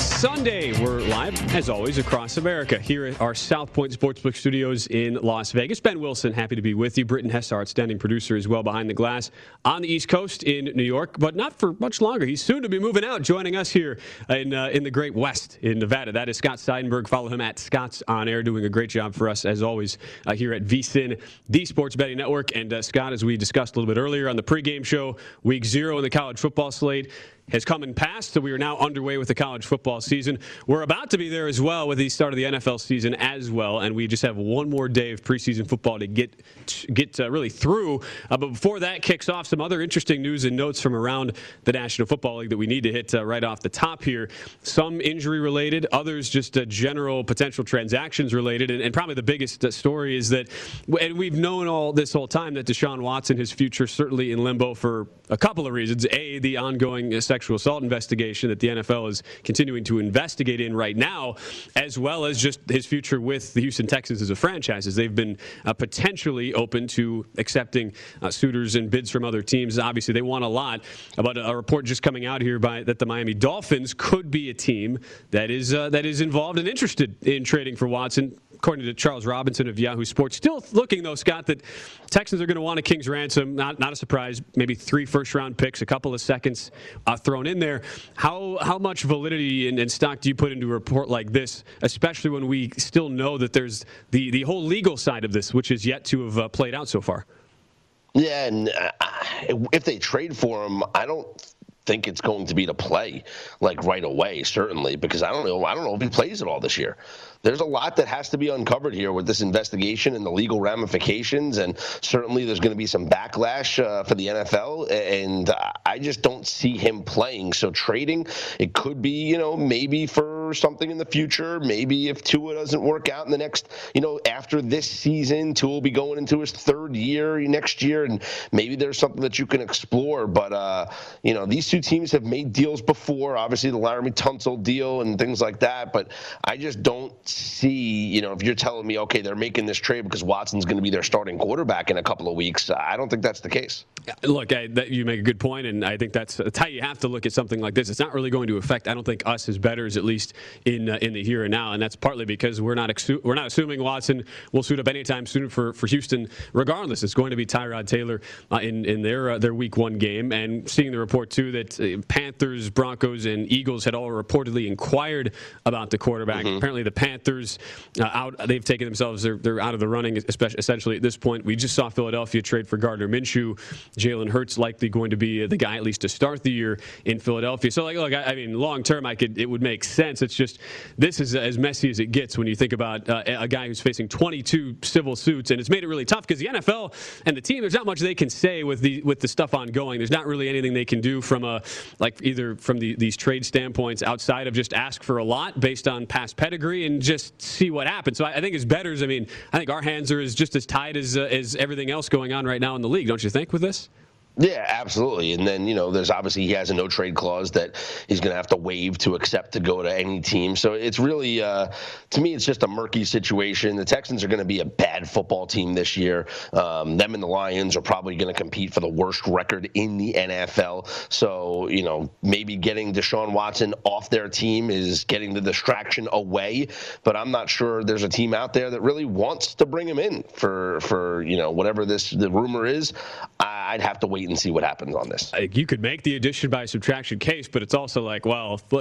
Sunday. We're live, as always, across America here at our South Point Sportsbook studios in Las Vegas. Ben Wilson, happy to be with you. Britton Hess, our outstanding producer, as well behind the glass on the East Coast in New York, but not for much longer. He's soon to be moving out, joining us here in, uh, in the Great West in Nevada. That is Scott Seidenberg. Follow him at Scott's On Air, doing a great job for us, as always, uh, here at VSIN, the Sports Betting Network. And uh, Scott, as we discussed a little bit earlier on the pregame show, week zero in the college football slate has come and passed, so we are now underway with the college football season. We're about to be there as well with the start of the NFL season as well, and we just have one more day of preseason football to get get uh, really through. Uh, but before that kicks off, some other interesting news and notes from around the National Football League that we need to hit uh, right off the top here. Some injury related, others just uh, general potential transactions related, and, and probably the biggest uh, story is that, and we've known all this whole time that Deshaun Watson, his future certainly in limbo for a couple of reasons. A, the ongoing uh, sexual assault investigation that the NFL is continuing to investigate in right now, as well as just his future with the Houston Texans as a franchise, as they've been uh, potentially open to accepting uh, suitors and bids from other teams. Obviously, they want a lot. But a report just coming out here by that the Miami Dolphins could be a team that is uh, that is involved and interested in trading for Watson according to Charles Robinson of Yahoo Sports. Still looking, though, Scott, that Texans are going to want a King's ransom. Not, not a surprise. Maybe three first round picks, a couple of seconds uh, thrown in there. How, how much validity and, and, stock do you put into a report like this, especially when we still know that there's the, the whole legal side of this, which is yet to have uh, played out so far? Yeah, and uh, if they trade for him, I don't think it's going to be to play like right away, certainly, because I don't know. I don't know if he plays at all this year there's a lot that has to be uncovered here with this investigation and the legal ramifications. And certainly there's going to be some backlash uh, for the NFL. And I just don't see him playing. So trading, it could be, you know, maybe for something in the future. Maybe if Tua doesn't work out in the next, you know, after this season, Tua will be going into his third year next year. And maybe there's something that you can explore. But, uh, you know, these two teams have made deals before, obviously the Laremy Tunsil deal and things like that. But I just don't see, you know, if you're telling me, okay, they're making this trade because Watson's going to be their starting quarterback in a couple of weeks, I don't think that's the case. Look, I, that, you make a good point, and I think that's, that's how you have to look at something like this. It's not really going to affect, I don't think, us as bettors, at least in uh, in the here and now, and that's partly because we're not exu- we're not assuming Watson will suit up anytime soon for, for Houston. Regardless, it's going to be Tyrod Taylor uh, in in their uh, their Week One game, and seeing the report too that uh, Panthers, Broncos, and Eagles had all reportedly inquired about the quarterback. Mm-hmm. Apparently, the Panthers uh, out they've taken themselves they're, they're out of the running, especially essentially at this point. We just saw Philadelphia trade for Gardner Minshew. Jalen Hurts likely going to be the guy at least to start the year in Philadelphia. So like, look, I, I mean, long term, I could it would make sense. It's just this is as messy as it gets when you think about uh, a guy who's facing 22 civil suits, and it's made it really tough because the NFL and the team, there's not much they can say with the with the stuff ongoing. There's not really anything they can do from a like either from the, these trade standpoints outside of just ask for a lot based on past pedigree and just see what happens. So I, I think as bettors, I mean, I think our hands are as just as tied as uh, as everything else going on right now in the league. Don't you think with this? Yeah, absolutely. And then, you know, there's obviously he has a no trade clause that he's going to have to waive to accept to go to any team. So it's really, uh, to me, it's just a murky situation. The Texans are going to be a bad football team this year. Um, them and the Lions are probably going to compete for the worst record in the NFL. So, you know, maybe getting Deshaun Watson off their team is getting the distraction away. But I'm not sure there's a team out there that really wants to bring him in for, for you know, whatever this the rumor is. I'd have to wait and see what happens on this. You could make the addition by subtraction case, but it's also like, well,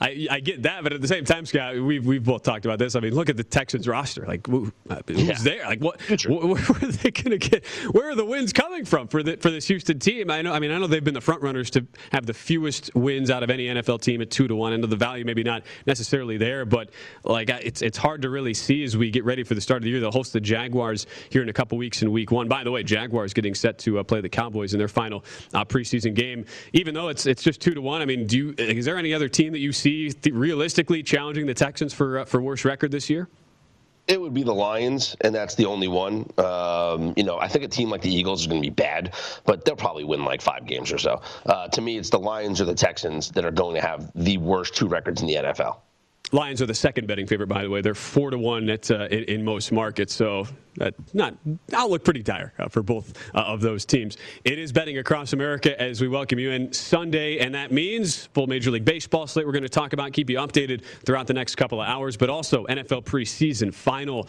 I, I get that, but at the same time, Scott, we've we've both talked about this. I mean, look at the Texans roster. Like, who's yeah. there? Like, what? Where, where are they going to get? Where are the wins coming from for the for this Houston team? I know. I mean, I know they've been the front runners to have the fewest wins out of any NFL team at two to one. Know the value maybe not necessarily there, but like it's it's hard to really see as we get ready for the start of the year. They'll host the Jaguars here in a couple weeks in Week One. By the way, Jaguars getting set to uh, play the Cowboys in their final uh, preseason game. Even though it's it's just two to one, I mean, do you, is there any other team that you see th- realistically challenging the Texans for uh, for worst record this year? It would be the Lions, and that's the only one. Um, you know, I think a team like the Eagles is going to be bad, but they'll probably win like five games or so. Uh, to me, it's the Lions or the Texans that are going to have the worst two records in the NFL. Lions are the second betting favorite, by the way. They're four to one at, uh, in, in, most markets, so that not outlook pretty dire uh, for both uh, of those teams. It is betting across America as we welcome you in Sunday, and that means full Major League Baseball slate. We're going to talk about, keep you updated throughout the next couple of hours, but also NFL preseason final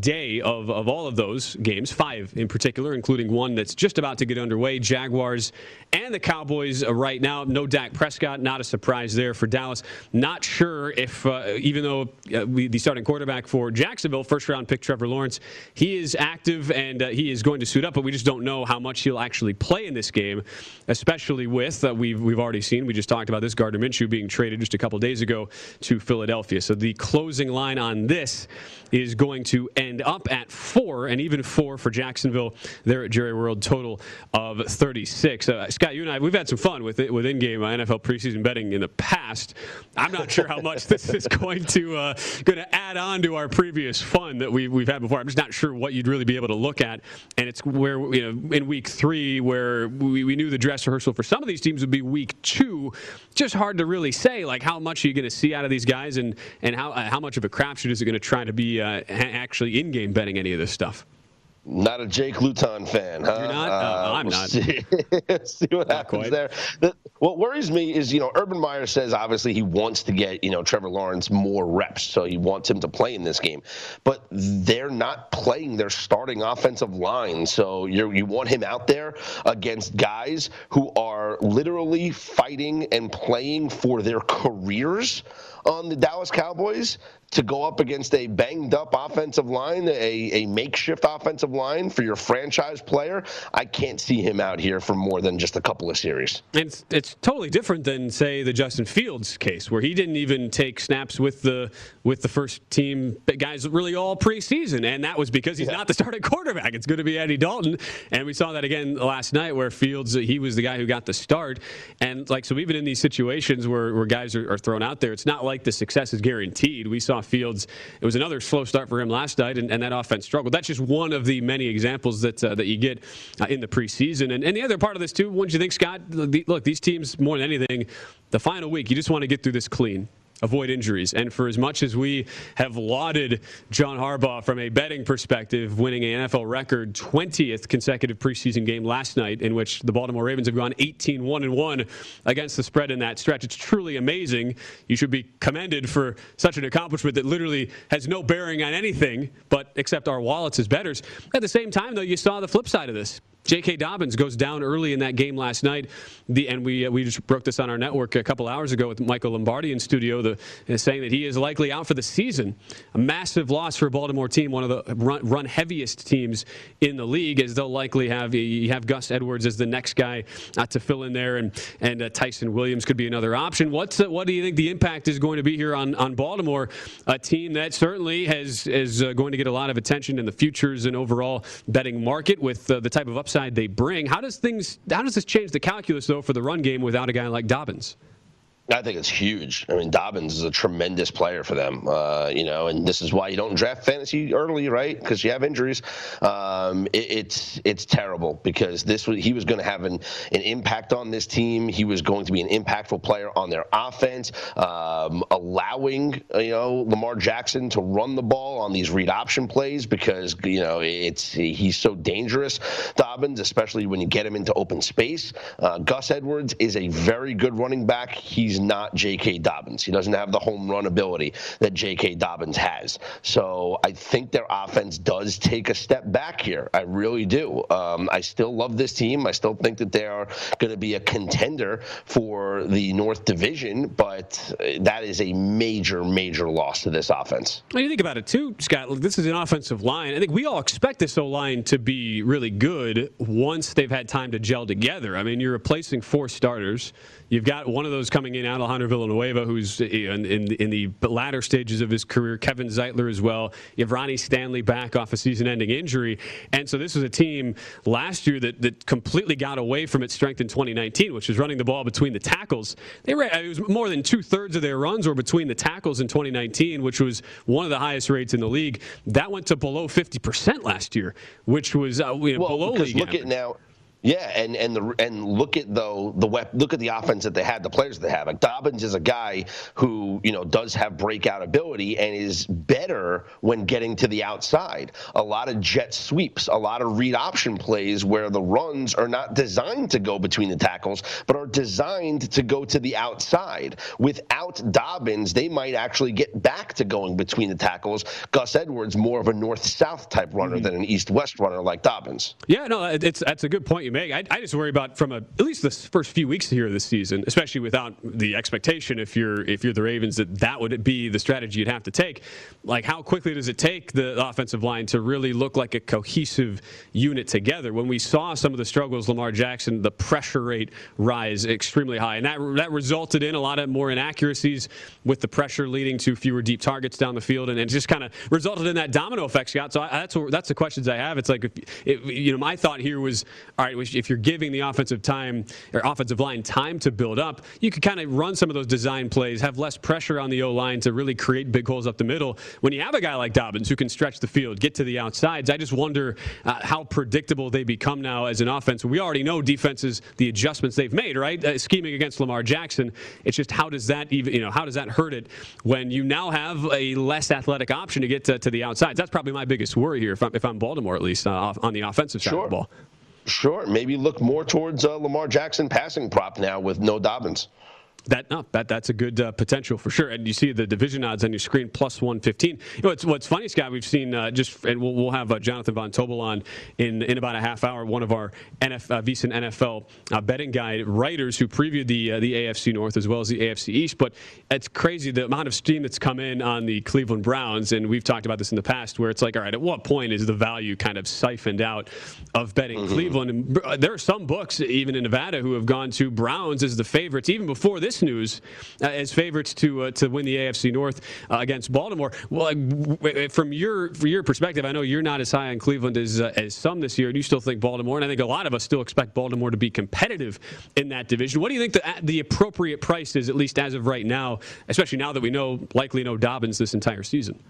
day of, of all of those games, five in particular, including one that's just about to get underway. Jaguars and the Cowboys uh, right now. No Dak Prescott, not a surprise there for Dallas. Not sure if uh, uh, even though uh, we, the starting quarterback for Jacksonville, first round pick Trevor Lawrence, he is active and uh, he is going to suit up, but we just don't know how much he'll actually play in this game, especially with, uh, we've, we've already seen, we just talked about this, Gardner Minshew being traded just a couple days ago to Philadelphia. So the closing line on this is going to end up at four, and even four for Jacksonville. They're at Jerry World total of 36. Uh, Scott, you and I, we've had some fun with it, with in-game NFL preseason betting in the past. I'm not sure how much this is going to uh, going to add on to our previous fun that we, we've had before. I'm just not sure what you'd really be able to look at, and it's where you know in week three where we, we knew the dress rehearsal for some of these teams would be week two. Just hard to really say like how much are you going to see out of these guys, and and how uh, how much of a crapshoot is it going to try to be uh, actually in-game betting any of this stuff? Not a Jake Luton fan, huh? You're not? Uh, I'm we'll not. See, see what not happens quite. there. The, what worries me is, you know, Urban Meyer says obviously he wants to get, you know, Trevor Lawrence more reps, so he wants him to play in this game. But they're not playing their starting offensive line, so you you want him out there against guys who are literally fighting and playing for their careers on the Dallas Cowboys to go up against a banged up offensive line, a, a makeshift offensive line for your franchise player, I can't see him out here for more than just a couple of series. It's, it's totally different than, say, the Justin Fields case, where he didn't even take snaps with the with the first team guys really all preseason, and that was because he's yeah. not the starting quarterback. It's going to be Andy Dalton, and we saw that again last night, where Fields uh, he was the guy who got the start, and like so, even in these situations where, where guys are, are thrown out there, it's not like the success is guaranteed. We saw Fields. It was another slow start for him last night, and, and that offense struggled. That's just one of the many examples that uh, that you get uh, in the preseason. And, and the other part of this too, wouldn't you think, Scott? Look, these teams more than anything, the final week, you just want to get through this clean. Avoid injuries. And for as much as we have lauded John Harbaugh from a betting perspective, winning an NFL record 20th consecutive preseason game last night, in which the Baltimore Ravens have gone 18 1 1 against the spread in that stretch, it's truly amazing. You should be commended for such an accomplishment that literally has no bearing on anything but except our wallets as bettors. At the same time, though, you saw the flip side of this. J.K. Dobbins goes down early in that game last night, the, and we uh, we just broke this on our network a couple hours ago with Michael Lombardi in studio, the, uh, saying that he is likely out for the season. A massive loss for a Baltimore team, one of the run, run heaviest teams in the league, as they'll likely have you have Gus Edwards as the next guy uh, to fill in there, and and uh, Ty'Son Williams could be another option. What's uh, what do you think the impact is going to be here on on Baltimore, a team that certainly has is uh, going to get a lot of attention in the futures and overall betting market with the type of upside upside they bring. How does things? How does this change the calculus though for the run game without a guy like Dobbins? I think it's huge. I mean, Dobbins is a tremendous player for them, uh, you know, and this is why you don't draft fantasy early, right? Because you have injuries. Um, it, it's it's terrible because this was, he was going to have an, an impact on this team. He was going to be an impactful player on their offense, um, allowing you know Lamar Jackson to run the ball on these read option plays because you know it's he's so dangerous, Dobbins, especially when you get him into open space. Uh, Gus Edwards is a very good running back. He's he's not J.K. Dobbins. He doesn't have the home run ability that J.K. Dobbins has. So I think their offense does take a step back here. I really do. Um, I still love this team. I still think that they are going to be a contender for the North Division, but that is a major, major loss to this offense. When you think about it too, Scott, this is an offensive line. I think we all expect this O line to be really good once they've had time to gel together. I mean, you're replacing four starters. You've got one of those coming in, Alejandro Villanueva, who's in, in, in, the latter stages of his career. Kevin Zeitler as well. You have Ronnie Stanley back off a season-ending injury, and so this was a team last year that, that completely got away from its strength in 2019, which was running the ball between the tackles. They ran, it was more than two thirds of their runs were between the tackles in 2019, which was one of the highest rates in the league. That went to below 50 percent last year, which was uh, you know, well, below league. Look average. at now yeah, and and the and look at though the look at the offense that they had, the players that they have. Like Dobbins is a guy who you know does have breakout ability and is better when getting to the outside. A lot of jet sweeps, a lot of read option plays where the runs are not designed to go between the tackles, but are designed to go to the outside. Without Dobbins, they might actually get back to going between the tackles. Gus Edwards more of a north-south type runner mm-hmm. than an east-west runner like Dobbins. Yeah, no, it's that's a good point you make. I, I, just worry about from a, at least the first few weeks here of this season, especially without the expectation if you're if you're the Ravens that that would be the strategy you'd have to take. Like how quickly does it take the offensive line to really look like a cohesive unit together? When we saw some of the struggles, Lamar Jackson, the pressure rate rise extremely high, and that that resulted in a lot of more inaccuracies with the pressure leading to fewer deep targets down the field, and, it just kind of resulted in that domino effect, Scott. So I, that's that's the questions I have. It's like if, it, you know my thought here was all right if you're giving the offensive time or offensive line time to build up, you could kind of run some of those design plays, have less pressure on the O line to really create big holes up the middle. When you have a guy like Dobbins who can stretch the field, get to the outsides, I just wonder uh, how predictable they become now as an offense. We already know defenses, the adjustments they've made, right? Uh, scheming against Lamar Jackson. It's just how does that even, you know, how does that hurt it when you now have a less athletic option to get to, to the outsides? That's probably my biggest worry here if I'm, if I'm Baltimore, at least uh, on the offensive side sure. of the ball. Sure. Maybe look more towards uh, Lamar Jackson passing prop now with no Dobbins. That no, that that's a good uh, potential for sure. And you see the division odds on your screen plus one fifteen. You know, it's what's funny, Scott. We've seen uh, just, and we'll, we'll have uh, Jonathan Von Tobel on in in about a half hour. One of our NF, uh, VSiN NFL uh, betting guide writers who previewed the uh, the AFC North as well as the AFC East. But it's crazy the amount of steam that's come in on the Cleveland Browns, and we've talked about this in the past, where it's like, all right, at what point is the value kind of siphoned out of betting mm-hmm. Cleveland? And there are some books even in Nevada who have gone to Browns as the favorites even before this news uh, as favorites to uh, to win the AFC North uh, against Baltimore. Well, from your from your perspective, I know you're not as high on Cleveland as as some this year, and you still think Baltimore. And I think a lot of us still expect Baltimore to be competitive in that division. What do you think the the appropriate price is, at least as of right now, especially now that we know likely no Dobbins this entire season?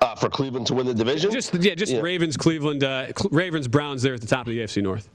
Uh, for Cleveland to win the division? Just yeah, just yeah. Ravens, Cleveland, uh, Ravens, Browns there at the top of the AFC North.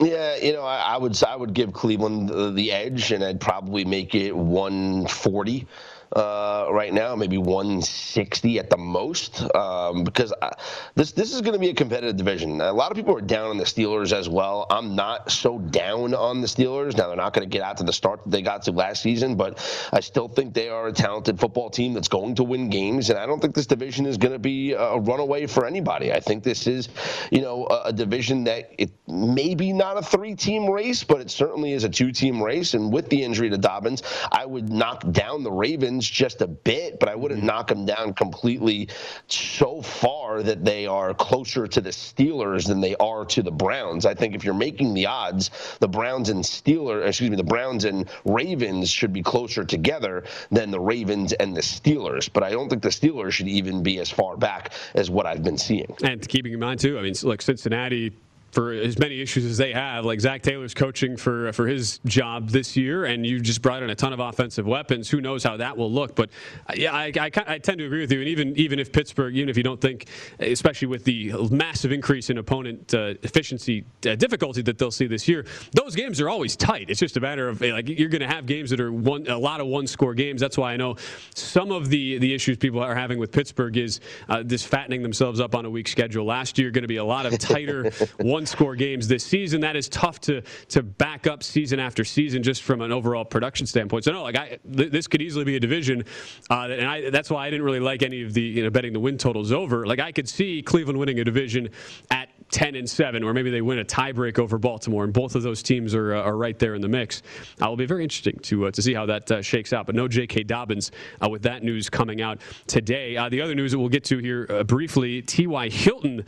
Yeah, you know, I, I would I would give Cleveland the, the edge, and I'd probably make it 140 uh, right now, maybe 160 at the most, um, because I, this this is going to be a competitive division. A lot of people are down on the Steelers as well. I'm not so down on the Steelers. Now they're not going to get out to the start that they got to last season, but I still think they are a talented football team that's going to win games, and I don't think this division is going to be a runaway for anybody. I think this is, you know, a, a division that it maybe not a three-team race, but it certainly is a two-team race. And with the injury to Dobbins, I would knock down the Ravens just a bit, but I wouldn't mm-hmm. knock them down completely so far that they are closer to the Steelers than they are to the Browns. I think if you're making the odds, the Browns and Steelers, excuse me, the Browns and Ravens should be closer together than the Ravens and the Steelers. But I don't think the Steelers should even be as far back as what I've been seeing. And keeping in mind too, I mean, like Cincinnati for as many issues as they have. Like Zac Taylor's coaching for for his job this year, and you just brought in a ton of offensive weapons. Who knows how that will look? But yeah, I, I, I, tend to agree with you. And even even if Pittsburgh, even if you don't think, especially with the massive increase in opponent uh, efficiency uh, difficulty that they'll see this year, those games are always tight. It's just a matter of like you're going to have games that are one a lot of one score games. That's why I know some of the the issues people are having with Pittsburgh is uh, this fattening themselves up on a weak schedule. Last year, going to be a lot of tighter one score games this season. That is tough to to back up season after season just from an overall production standpoint. So no, like I, th- this could easily be a division, uh, and I, that's why I didn't really like any of the you know betting the win totals over. Like I could see Cleveland winning a division at 10 and 7, or maybe they win a tiebreak over Baltimore, and both of those teams are, uh, are right there in the mix. Uh, will be very interesting to uh, to see how that uh, shakes out. But no J.K. Dobbins uh, with that news coming out today. Uh, the other news that we'll get to here briefly: T.Y. Hilton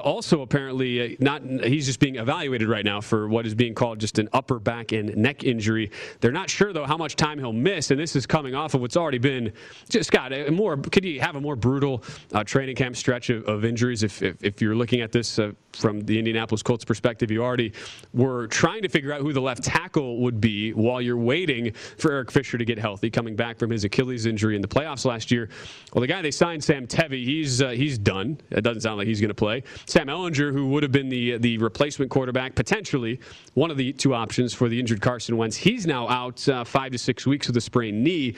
also apparently not he's just being evaluated right now for what is being called just an upper back and neck injury. They're not sure though how much time he'll miss and this is coming off of what's already been just got a more could you have a more brutal uh, training camp stretch of, of injuries if, if, if, you're looking at this uh, from the Indianapolis Colts perspective? You already were trying to figure out who the left tackle would be while you're waiting for Eric Fisher to get healthy coming back from his Achilles injury in the playoffs last year. Well the guy they signed Sam Tevi he's uh, he's done. It doesn't sound like he's going to play Sam Ehlinger, who would have been the the replacement quarterback, potentially one of the two options for the injured Carson Wentz. He's now out uh, five to six weeks with a sprained knee.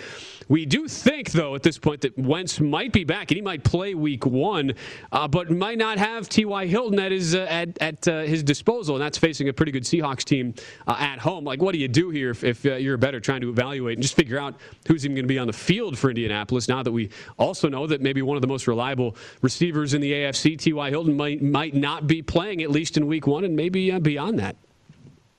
We do think, though, at this point that Wentz might be back and he might play Week One, uh, but might not have T.Y. Hilton at his uh, at, at uh, his disposal, and that's facing a pretty good Seahawks team uh, at home. Like, what do you do here if, if uh, you're better trying to evaluate and just figure out who's even going to be on the field for Indianapolis? Now that we also know that maybe one of the most reliable receivers in the AFC, T.Y. Hilton, might might not be playing at least in Week One, and maybe uh, beyond that.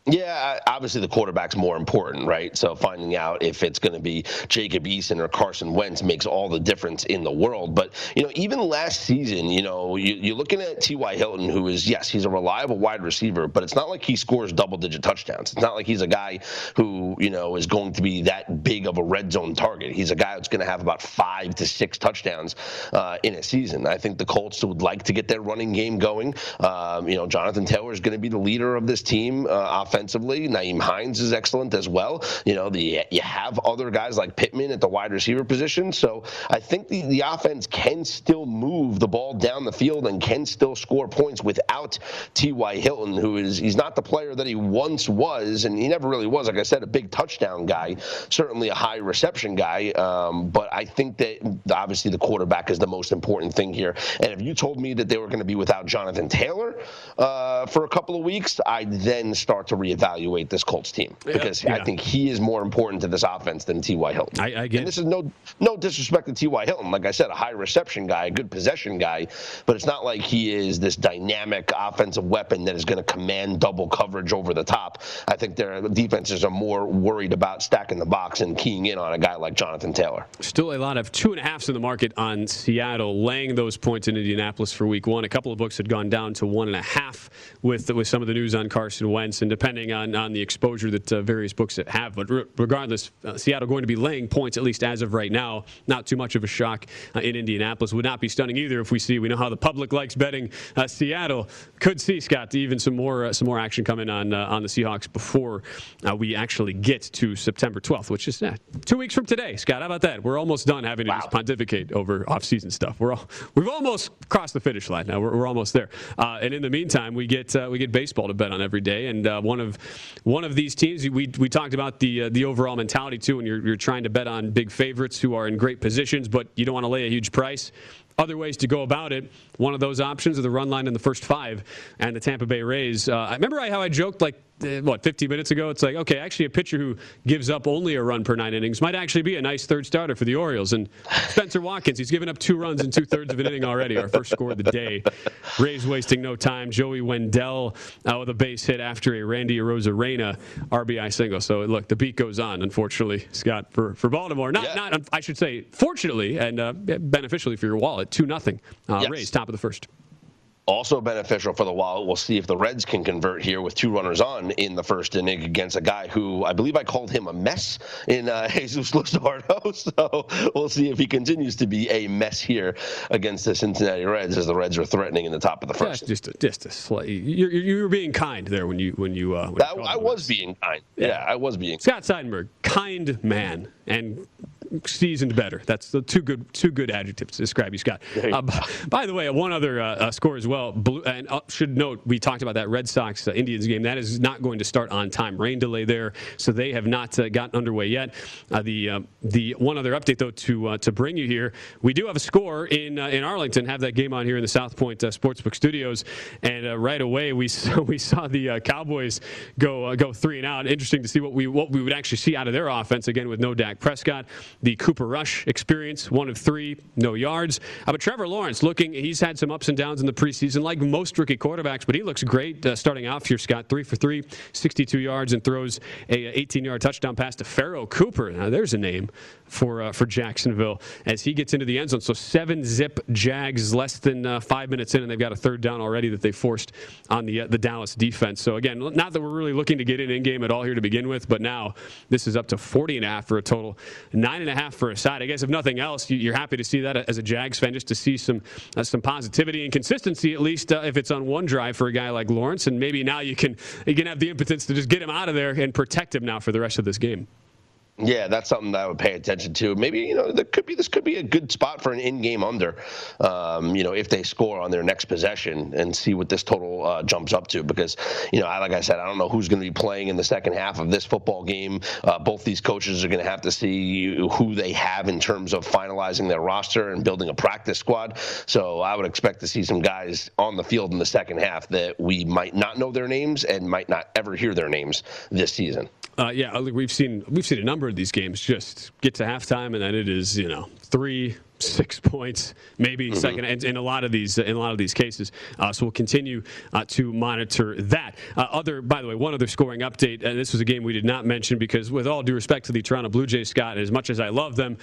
Yeah, obviously the quarterback's more important, right? So finding out if it's going to be Jacob Eason or Carson Wentz makes all the difference in the world. But you know, even last season, you know, you, are looking at T.Y. Hilton, who is yes, he's a reliable wide receiver, but it's not like he scores double-digit touchdowns. It's not like he's a guy who you know is going to be that big of a red zone target. He's a guy that's going to have about five to six touchdowns uh, in a season. I think the Colts would like to get their running game going. Um, you know, Jonathan Taylor is going to be the leader of this team. Uh, offensively. Nyheim Hines is excellent as well. You know, the you have other guys like Pittman at the wide receiver position. So I think the, the offense can still move the ball down the field and can still score points without T.Y. Hilton, who is he's not the player that he once was, and he never really was. Like I said, a big touchdown guy, certainly a high reception guy. Um, but I think that obviously the quarterback is the most important thing here. And if you told me that they were going to be without Jonathan Taylor uh, for a couple of weeks, I'd then start to reevaluate this Colts team because yeah, yeah. I think he is more important to this offense than T.Y. Hilton. I, I get and this is no no disrespect to T.Y. Hilton. Like I said, a high reception guy, a good possession guy, but it's not like he is this dynamic offensive weapon that is going to command double coverage over the top. I think their defenses are more worried about stacking the box and keying in on a guy like Jonathan Taylor. Still a lot of two and a halfs in the market on Seattle, laying those points in Indianapolis for Week One. A couple of books had gone down to one and a half with with some of the news on Carson Wentz, and depending depending on, on the exposure that uh, various books have. But re- regardless, uh, Seattle going to be laying points, at least as of right now. Not too much of a shock uh, in Indianapolis. Would not be stunning either if we see, we know how the public likes betting uh, Seattle. Could see, Scott, even some more, uh, some more action coming on, uh, on the Seahawks before we actually get to September 12th, which is two weeks from today. Scott, how about that? We're almost done having to wow. just pontificate over off-season stuff. We're all, we've almost crossed the finish line now. We're, we're almost there. and in the meantime, we get, we get baseball to bet on every day. And one of one of these teams. We, we talked about the uh, the overall mentality too, and you're, you're trying to bet on big favorites who are in great positions, but you don't want to lay a huge price other ways to go about it. One of those options are the run line in the first five and the Tampa Bay Rays. Uh, I remember how I joked like what 50 minutes ago it's like okay actually a pitcher who gives up only a run per nine innings might actually be a nice third starter for the orioles. And spenser watkins he's given up two runs in two-thirds of an inning already our first score of the day. Rays wasting no time. Joey wendle uh, with a base hit after a randy arozarena rbi single. So look the beat goes on unfortunately scott for, for baltimore. Not, yeah. not i should say fortunately and uh, beneficially for your wallet 2 nothing uh, yes. rays top of the first also beneficial for the Wild. We'll see if the Reds can convert here with two runners on in the first inning against a guy who I believe I called him a mess in uh, Jesus Luzardo. So we'll see if he continues to be a mess here against the Cincinnati Reds as the Reds are threatening in the top of the first. Yeah, just a, just a slight. You're, you're being kind there when you when you. Uh, when you I, was being kind. Yeah. yeah, I was being. Scott Seidenberg, kind man and seasoned bettor. That's the two good two good adjectives to describe you, Scott. Uh, by the way, one other uh, uh, score as well. Blue, and uh, should note we talked about that Red Sox uh, Indians game. That is not going to start on time. Rain delay there, so they have not uh, gotten underway yet. the the one other update though to to bring you here, we do have a score in in Arlington. Have that game on here in the South Point Sportsbook Studios, and right away we saw, we saw the Cowboys go go three and out. Interesting to see what we what we would actually see out of their offense again with no Dak Prescott the Cooper Rush experience, one of three, no yards. Uh, but Trevor Lawrence looking, he's had some ups and downs in the preseason, like most rookie quarterbacks, but he looks great uh, starting off here, Scott. Three for three, 62 yards, and throws a 18 yard touchdown pass to Pharoh Cooper. Now, there's a name for uh, for Jacksonville as he gets into the end zone. So seven zip Jags less than uh, five minutes in, and they've got a third down already that they forced on the uh, the Dallas defense. So again, not that we're really looking to get an in game at all here to begin with, but now this is up to 40 and a half for a total, nine and a half for a side. I guess if nothing else, you're happy to see that as a Jags fan, just to see some uh, some positivity and consistency at least uh, if it's on one drive for a guy like Lawrence, and maybe now you can you can have the impotence to just get him out of there and protect him now for the rest of this game. Yeah, that's something that I would pay attention to. Maybe you know, there could be this could be a good spot for an in-game under. Um, you know, if they score on their next possession and see what this total uh, jumps up to, because you know, like I said, I don't know who's going to be playing in the second half of this football game. Uh, both these coaches are going to have to see who they have in terms of finalizing their roster and building a practice squad. So I would expect to see some guys on the field in the second half that we might not know their names and might not ever hear their names this season. Uh, yeah, we've seen we've seen a number of these games just get to halftime and then it is you know three six points, maybe mm-hmm. second, in, in, a lot of these in a lot of these cases. Uh, so we'll continue uh, to monitor that. Uh, other, by the way, one other scoring update, and this was a game we did not mention because, with all due respect to the Toronto Blue Jays, Scott, as much as I love them,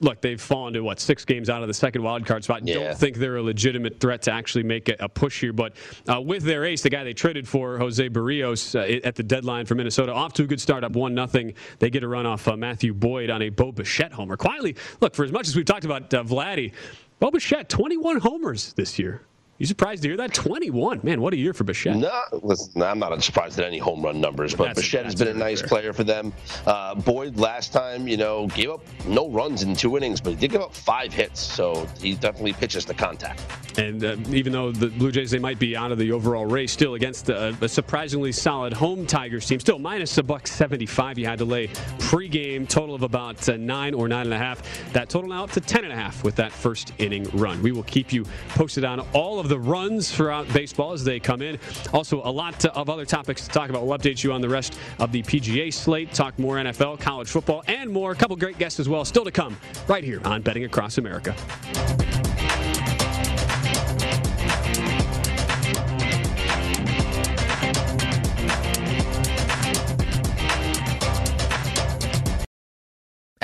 look, they've fallen to what six games out of the second wild card spot. Yeah. Don't think they're a legitimate threat to actually make a, a push here. But uh, with their ace, the guy they traded for, Jose Berrios, uh, at the deadline for Minnesota, off to a good start, up one nothing. They get a run off uh, Matthew Boyd on a Bo Bichette homer. Quietly, look for as much as we've talked about uh, Vladdy, Bo Bichette, 21 homers this year. You surprised to hear that? 21. Man, what a year for Bichette. No, listen, I'm not surprised at any home run numbers, but that's, Bichette that's has been a nice fair. player for them. Uh, Boyd last time, you know, gave up no runs in two innings, but he did give up five hits, so he definitely pitches to contact. And uh, even though the Blue Jays, they might be out of the overall race, still against a, a surprisingly solid home Tigers team, still minus a buck 75. You had to lay pregame total of about uh, nine or nine and a half. That total now up to ten and a half with that first inning run. We will keep you posted on all of the runs throughout baseball as they come in. Also, a lot of other topics to talk about. We'll update you on the rest of the PGA slate, talk more NFL, college football, and more. A couple great guests as well still to come right here on Betting Across America.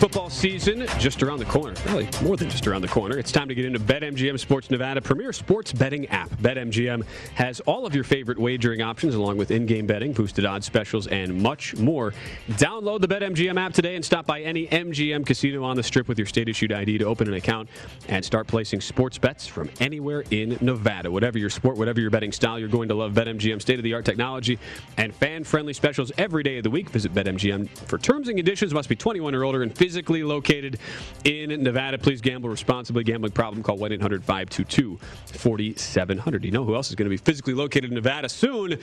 Football season just around the corner, really more than just around the corner, it's time to get into BetMGM Sports Nevada, premier sports betting app. BetMGM has all of your favorite wagering options, along with in game betting, boosted odds specials, and much more. Download the BetMGM app today and stop by any MGM casino on the strip with your state issued ID to open an account and start placing sports bets from anywhere in Nevada. Whatever your sport, whatever your betting style, you're going to love BetMGM state of the art technology and fan friendly specials every day of the week. Visit BetMGM for terms and conditions. Must be 21 or older and physically located in Nevada. Please gamble responsibly. Gambling problem, call 1 800 522 4700. You know who else is going to be physically located in Nevada soon?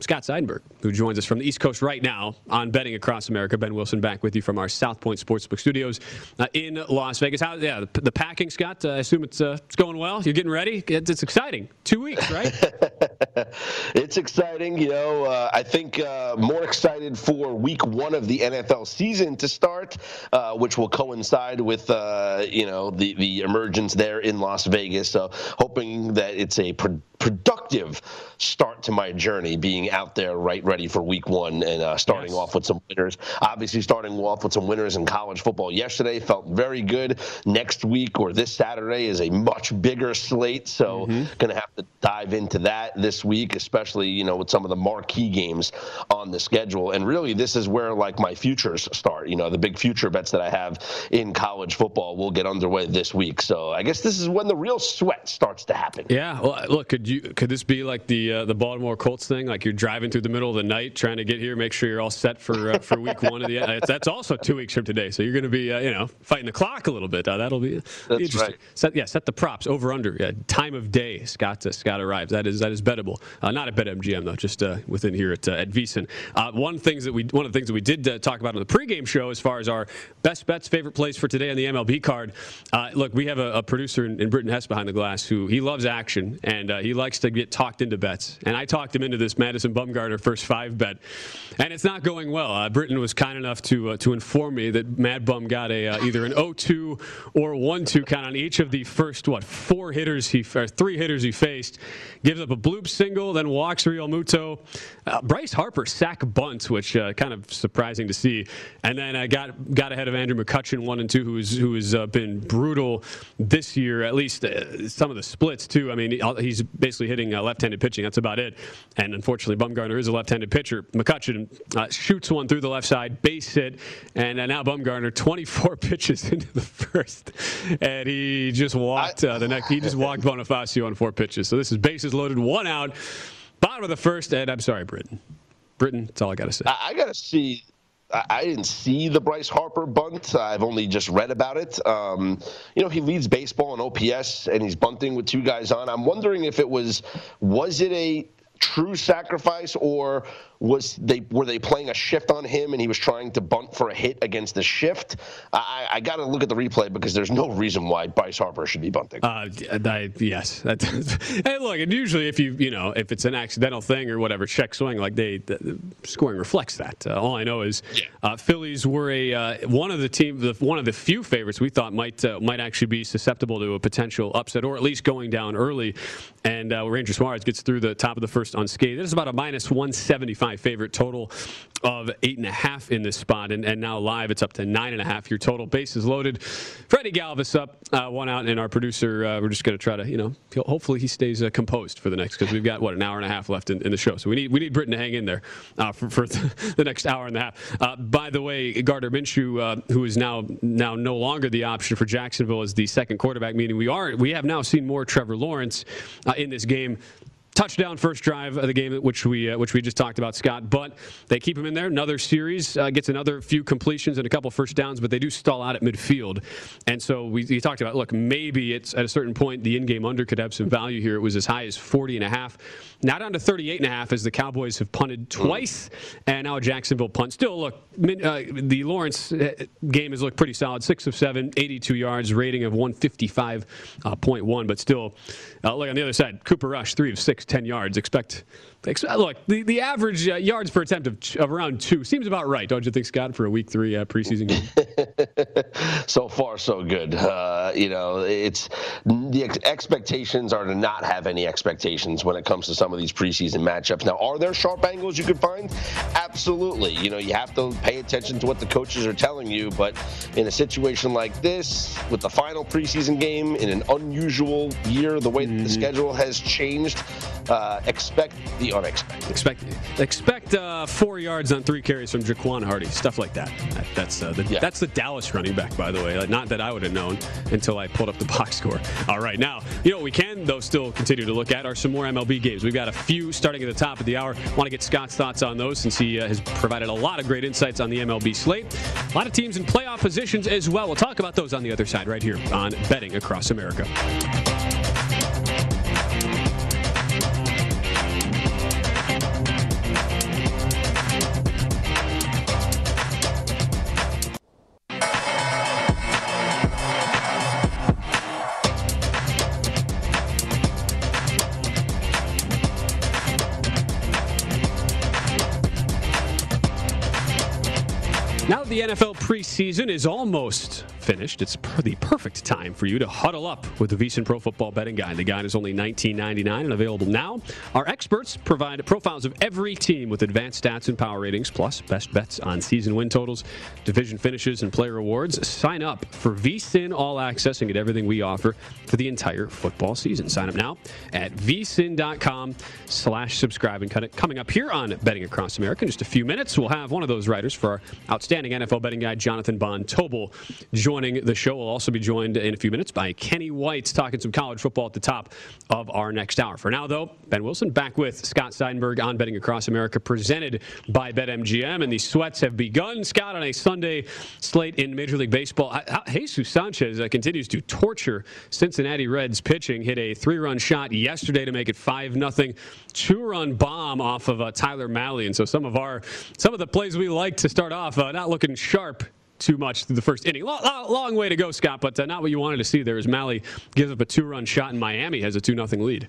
Scott Seidenberg, who joins us from the East Coast right now on Betting Across America. Ben Wilson back with you from our South Point Sportsbook studios uh, in Las Vegas. How, yeah, the, the packing, Scott, uh, I assume it's, uh, it's going well. You're getting ready. It's, it's exciting. Two weeks, right? it's exciting. You know, uh, I think uh, more excited for week one of the NFL season to start, uh, which will coincide with, you know, the, the emergence there in Las Vegas. So hoping that it's a pro- productive start to my journey being out there right ready for week one and uh, starting Yes. off with some winners. Obviously, starting off with some winners in college football yesterday felt very good. Next week or this Saturday is a much bigger slate, so going to have to dive into that this week, especially you know with some of the marquee games on the schedule. And really, this is where like my futures start. You know, the big future bets that I have in college football will get underway this week. So I guess this is when the real sweat starts to happen. Yeah. Well, look, could you could this be like the uh, the Baltimore Colts thing? Like like you're driving through the middle of the night trying to get here, make sure you're all set for uh, for week one of the. Uh, that's also two weeks from today, so you're going to be uh, you know fighting the clock a little bit. Uh, that'll be, That's interesting. right. Set, yeah, set the props over under yeah, time of day. Scott uh, Scott arrives. That is that is bettable. Uh, not at BetMGM though, just uh, within here at uh, at. Uh, one things that we one of the things that we did uh, talk about on the pregame show as far as our best bets, favorite plays for today on the MLB card. Uh, look, we have a, a producer in, in Britain Hess behind the glass who he loves action and uh, he likes to get talked into bets. And I talked him into this Madison Bumgarner first five bet, and it's not going well. Uh, Britain was kind enough to uh, to inform me that Mad Bum got a uh, either an 0-2 or 1-2 count on each of the first what four hitters he or three hitters he faced. Gives up a bloop single, then walks Realmuto. Uh, Bryce Harper sack bunt, which uh, kind of surprising to see, and then uh, got got ahead of Andrew McCutchen one and two, who's who has been brutal this year. At least some of the splits too. I mean, he's basically hitting left-handed pitching. That's about it. And unfortunately, Bumgarner is a left-handed pitcher. McCutchen uh, shoots one through the left side, base hit, and uh, now Bumgarner 24 pitches into the first, and he just walked uh, the next. He just walked Bonifacio on four pitches. So this is bases loaded, one out, bottom of the first. And I'm sorry, Britain. Britain. That's all I got to say. I, I got to see. I, I didn't see the Bryce Harper bunt. I've only just read about it. Um, you know, he leads baseball in OPS, and he's bunting with two guys on. I'm wondering if it was was it a true sacrifice or was they were they playing a shift on him and he was trying to bunt for a hit against the shift? I, I got to look at the replay because there's no reason why Bryce Harper should be bunting. Uh, I, yes. That, hey, look, and usually if you you know if it's an accidental thing or whatever, check swing like they the, the scoring reflects that. Uh, all I know is uh, Phillies were a uh, one of the team the, one of the few favorites we thought might uh, might actually be susceptible to a potential upset or at least going down early. And uh, Ranger Suarez gets through the top of the first unscathed. This is about a minus 175 favorite total of eight and a half in this spot, and, and now live it's up to nine and a half. Your total bases loaded. Freddie Galvis up, uh, one out, and our producer. Uh, we're just going to try to, you know, hopefully he stays uh, composed for the next because we've got what an hour and a half left in, in the show, so we need we need Britton to hang in there uh, for, for the next hour and a half. Uh, by the way, Gardner Minshew, uh, who is now now no longer the option for Jacksonville as the second quarterback, meaning we are we have now seen more Trevor Lawrence in this game touchdown first drive of the game, which we uh, which we just talked about, Scott. But they keep him in there. Another series uh, gets another few completions and a couple first downs, but they do stall out at midfield. And so we, we talked about, look, maybe it's at a certain point the in-game under could have some value here. It was as high as 40 and a half. Now down to 38 and a half as the Cowboys have punted twice, and now Jacksonville punt. Still, look, min- uh, the Lawrence uh, game has looked pretty solid. Six of seven, 82 yards, rating of 155.1, but still, uh, look on the other side, Cooper Rush, three of six, 10 yards. Expect, ex- look, the, the average uh, yards per attempt of, of around two seems about right, don't you think, Scott, for a week three uh, preseason game? so far so good. Uh, you know, it's the ex- expectations are to not have any expectations when it comes to some of these preseason matchups. Now, are there sharp angles you could find? Absolutely. You know, you have to pay attention to what the coaches are telling you, but in a situation like this, with the final preseason game in an unusual year, the way that the schedule has changed, uh, expect the unexpected. expect expect uh, four yards on three carries from Jaquan Hardy, stuff like that. That- that's uh, the, that's the Dallas running back, by the way. Like, not that I would have known until I pulled up the box score. All right, now you know what we can though still continue to look at are some more MLB games. We've got a few starting at the top of the hour. Want to get Scott's thoughts on those since he uh, has provided a lot of great insights on the MLB slate. A lot of teams in playoff positions as well. We'll talk about those on the other side right here on Betting Across America. Now the NFL preseason is almost finished, it's per- the perfect time for you to huddle up with the VSiN Pro Football Betting Guide. The guide is only $19.99 and available now. Our experts provide profiles of every team with advanced stats and power ratings, plus best bets on season win totals, division finishes, and player awards. Sign up for VSiN All Access and get everything we offer for the entire football season. Sign up now at vsin.com slash subscribe. And cut it coming up here on Betting Across America in just a few minutes, we'll have one of those writers for our outstanding NFL betting guide, Jonathan Von Tobel, joining the show. We'll also be joined in a few minutes by Kenny White talking some college football at the top of our next hour. For now, though, Ben Wilson back with Scott Seidenberg on Betting Across America, presented by BetMGM. And the sweats have begun. Scott on a Sunday slate in Major League Baseball. Jesus Sanchez uh, continues to torture Cincinnati Reds pitching. Hit a three-run shot yesterday to make it five nothing. Two-run bomb off of uh, Tyler Mahle. And so some of our some of the plays we like to start off uh, not looking sharp too much through the first inning. Long, long way to go, Scott, but uh, not what you wanted to see there as Mahle gives up a two-run shot and Miami has a 2-0 lead.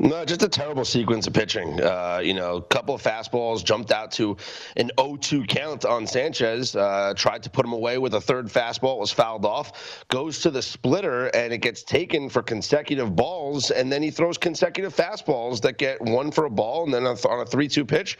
No, just a terrible sequence of pitching. Uh, you know, a couple of fastballs jumped out to an 0-2 count on Sanchez. Uh, tried to put him away with a third fastball, was fouled off. Goes to the splitter and it gets taken for consecutive balls, and then he throws consecutive fastballs that get one for a ball, and then on a 3-2 pitch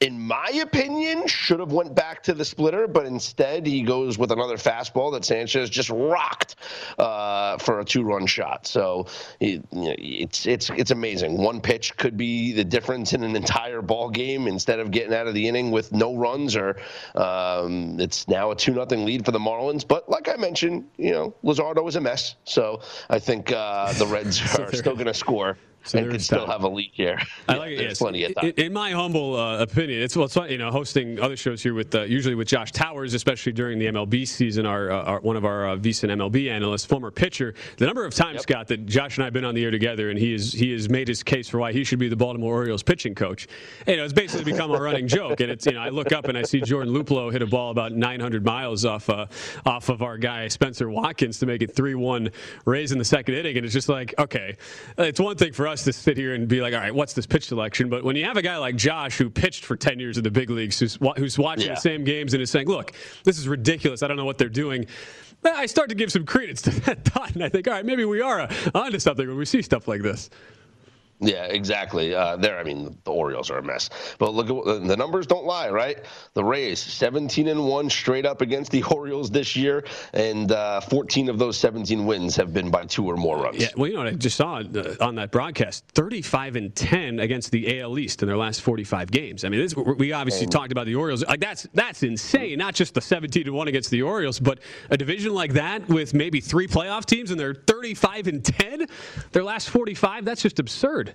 in my opinion, should have went back to the splitter, but instead he goes with another fastball that Sanchez just rocked uh, for a two-run shot. So it, you know, it's it's it's amazing. One pitch could be the difference in an entire ball game. Instead of getting out of the inning with no runs, or um, it's now a two nothing lead for the Marlins. But like I mentioned, you know, Luzardo is a mess. So I think uh, the Reds are still going to score so and could still have a leak here. I like it. Yes. plenty of time. In, my humble uh, opinion, it's well, it's fun, you know, hosting other shows here with uh, usually with Josh Towers, especially during the MLB season. Our, uh, our one of our uh, VSiN MLB analysts, former pitcher. The number of times, yep. Scott, that Josh and I have been on the air together, and he is he has made his case for why he should be the Baltimore Orioles pitching coach. You know, it's basically become a running joke, and it's you know, I look up and I see Jordan Luplow hit a ball about 900 miles off uh, off of our guy Spenser Watkins to make it 3-1 Rays in the second inning, and it's just like, okay, it's one thing for us to sit here and be like, all right, what's this pitch selection? But when you have a guy like Josh who pitched for 10 years in the big leagues, who's, who's watching yeah. the same games and is saying, look, this is ridiculous. I don't know what they're doing. I start to give some credence to that thought, and I think, all right, maybe we are uh, onto something when we see stuff like this. Yeah, exactly. Uh, there, I mean, the Orioles are a mess. But look at the numbers don't lie, right? The Rays, 17 and one straight up against the Orioles this year, and uh, 14 of those 17 wins have been by two or more runs. Yeah, well, you know what I just saw uh, on that broadcast: 35 and 10 against the AL East in their last 45 games. I mean, this, we obviously and, talked about the Orioles. Like that's that's insane. Not just the 17 to one against the Orioles, but a division like that with maybe three playoff teams and they're 35 and 10 their last 45. That's just absurd.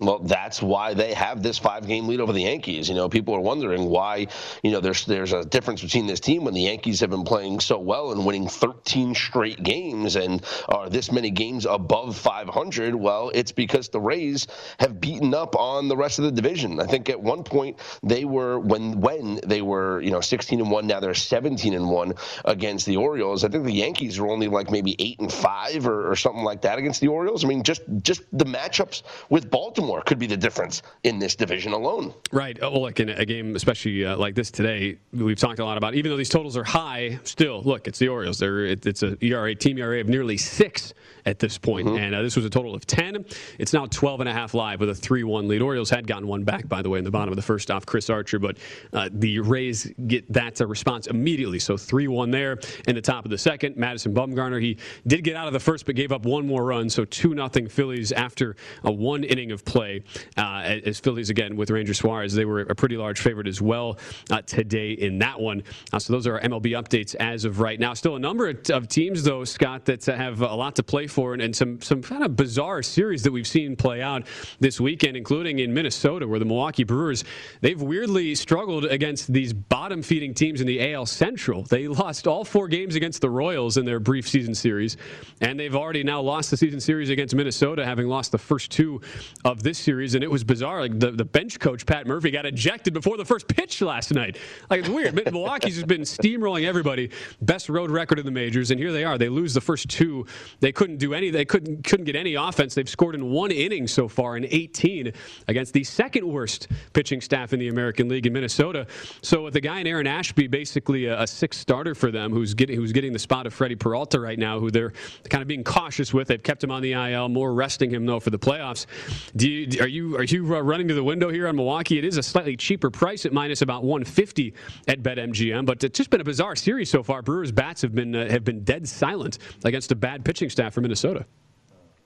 Well, that's why they have this five-game lead over the Yankees. You know, people are wondering why. You know, there's there's a difference between this team when the Yankees have been playing so well and winning 13 straight games and are this many games above 500. Well, it's because the Rays have beaten up on the rest of the division. I think at one point they were when when they were you know 16 and one. Now they're 17 and one against the Orioles. I think the Yankees are only like maybe eight and five or, or something like that against the Orioles. I mean, just just the matchups with Baltimore Baltimore could be the difference in this division alone. Right. Oh, look, in a game especially uh, like this today, we've talked a lot about. Even though these totals are high, still look, it's the Orioles. They're it, it's a ERA team ERA of nearly six at this point. Mm-hmm. and uh, this was a total of ten. It's now 12 and a half live with a three-one lead. Orioles had gotten one back, by the way, in the bottom of the first off Chris Archer, but uh, the Rays get that response immediately. So three-one there in the top of the second. Madison Bumgarner he did get out of the first, but gave up one more run. So two nothing Phillies after a one inning of play uh, as Phillies again with Ranger Suarez. They were a pretty large favorite as well uh, today in that one. Uh, so those are MLB updates as of right now. Still a number of teams though, Scott, that have a lot to play for and, and some some kind of bizarre series that we've seen play out this weekend, including in Minnesota, where the Milwaukee Brewers they've weirdly struggled against these bottom feeding teams in the AL Central. They lost all four games against the Royals in their brief season series, and they've already now lost the season series against Minnesota, having lost the first two of this series series, and it was bizarre. Like the, the bench coach Pat Murphy got ejected before the first pitch last night. Like it's weird. Milwaukee's has been steamrolling everybody, best road record in the majors, and here they are. They lose the first two. They couldn't do any. They couldn't couldn't get any offense. They've scored in one inning so far in 18 against the second worst pitching staff in the American League in Minnesota. So with the guy in Aaron Ashby, basically a, a six starter for them, who's getting who's getting the spot of Freddy Peralta right now, who they're kind of being cautious with. They've kept him on the IL, more resting him though for the playoffs. Do you, are you are you uh, running to the window here on Milwaukee? It is a slightly cheaper price at minus about 150 at BetMGM, but it's just been a bizarre series so far. Brewers bats have been uh, have been dead silent against a bad pitching staff from Minnesota.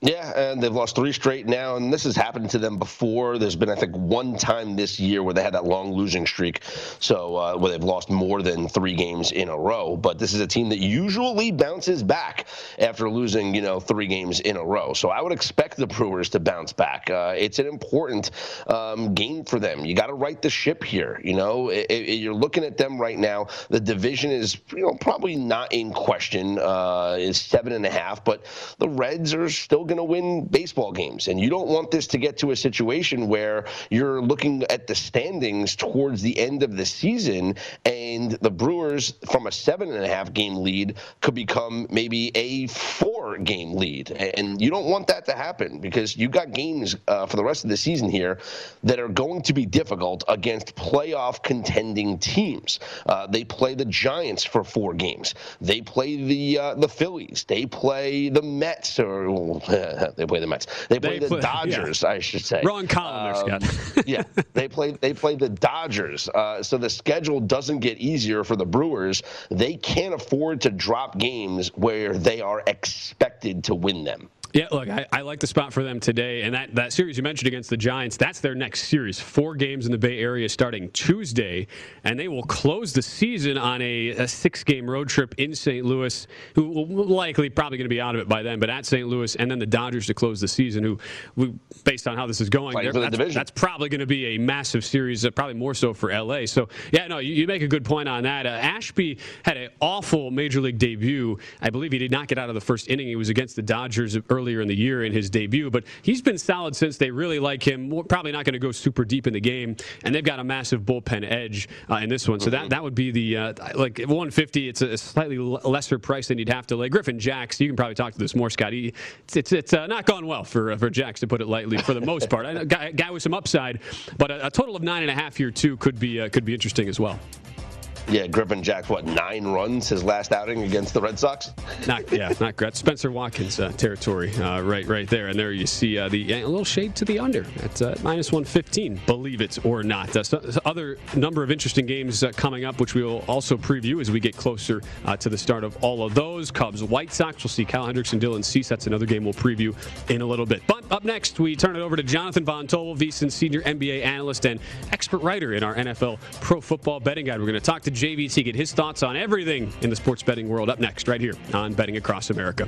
Yeah, and they've lost three straight now, and this has happened to them before. There's been, I think, one time this year where they had that long losing streak, so uh, where they've lost more than three games in a row. But this is a team that usually bounces back after losing, you know, three games in a row. So I would expect the Brewers to bounce back. Uh, it's an important um, game for them. You got to right the ship here. You know, it, it, you're looking at them right now. The division is, you know, probably not in question. Uh, is seven and a half, but the Reds are still going to win baseball games. And you don't want this to get to a situation where you're looking at the standings towards the end of the season and the Brewers, from a seven and a half game lead, could become maybe a four game lead. And you don't want that to happen because you've got games uh, for the rest of the season here that are going to be difficult against playoff contending teams. Uh, they play the Giants for four games. They play the uh, the Phillies. They play the Mets or they play the Mets. They play they the play, Dodgers, yeah. I should say. Wrong column um, there, yeah, they play they play the Dodgers. Uh, so the schedule doesn't get easier for the Brewers. They can't afford to drop games where they are expected to win them. Yeah, look, I, I, like the spot for them today. And that, that series you mentioned against the Giants, that's their next series. Four games in the Bay Area starting Tuesday. And they will close the season on a, a six game road trip in St. Louis, who will likely probably going to be out of it by then, but at St. Louis. And then the Dodgers to close the season, who, who based on how this is going, that's, that's, probably going to be a massive series, uh, probably more so for LA. So, yeah, no, you, you make a good point on that. Uh, Ashby had an awful major league debut. I believe he did not get out of the first inning. He was against the Dodgers early earlier in the year in his debut, but he's been solid since they really like him. Probably not going to go super deep in the game, and they've got a massive bullpen edge uh, in this one. So that, that would be the uh, like 150. It's a slightly lesser price than you'd have to lay. Griffin Jax, you can probably talk to this more, Scott. He, it's it's, it's uh, not gone well for uh, for Jax to put it lightly for the most part. A guy, guy with some upside, but a, a, total of nine and a half here too could be uh, could be interesting as well. Yeah, Griffin Jax, what nine runs his last outing against the Red Sox? Not yeah, not great. Spenser Watkins uh, territory, uh, right, right there, and there you see uh, the a little shade to the under at uh, minus one fifteen. Believe it or not. Uh, so, other number of interesting games uh, coming up, which we will also preview as we get closer to the start of all of those. Cubs, White Sox. We'll see Kyle Hendricks and Dylan Cease. That's another game we'll preview in a little bit. But up next, we turn it over to Jonathan Von Tobel, VSiN senior NBA analyst and expert writer in our NFL Pro Football Betting Guide. We're going to talk to JVT, get his thoughts on everything in the sports betting world up next, right here on Betting Across America.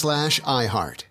slash iHeart.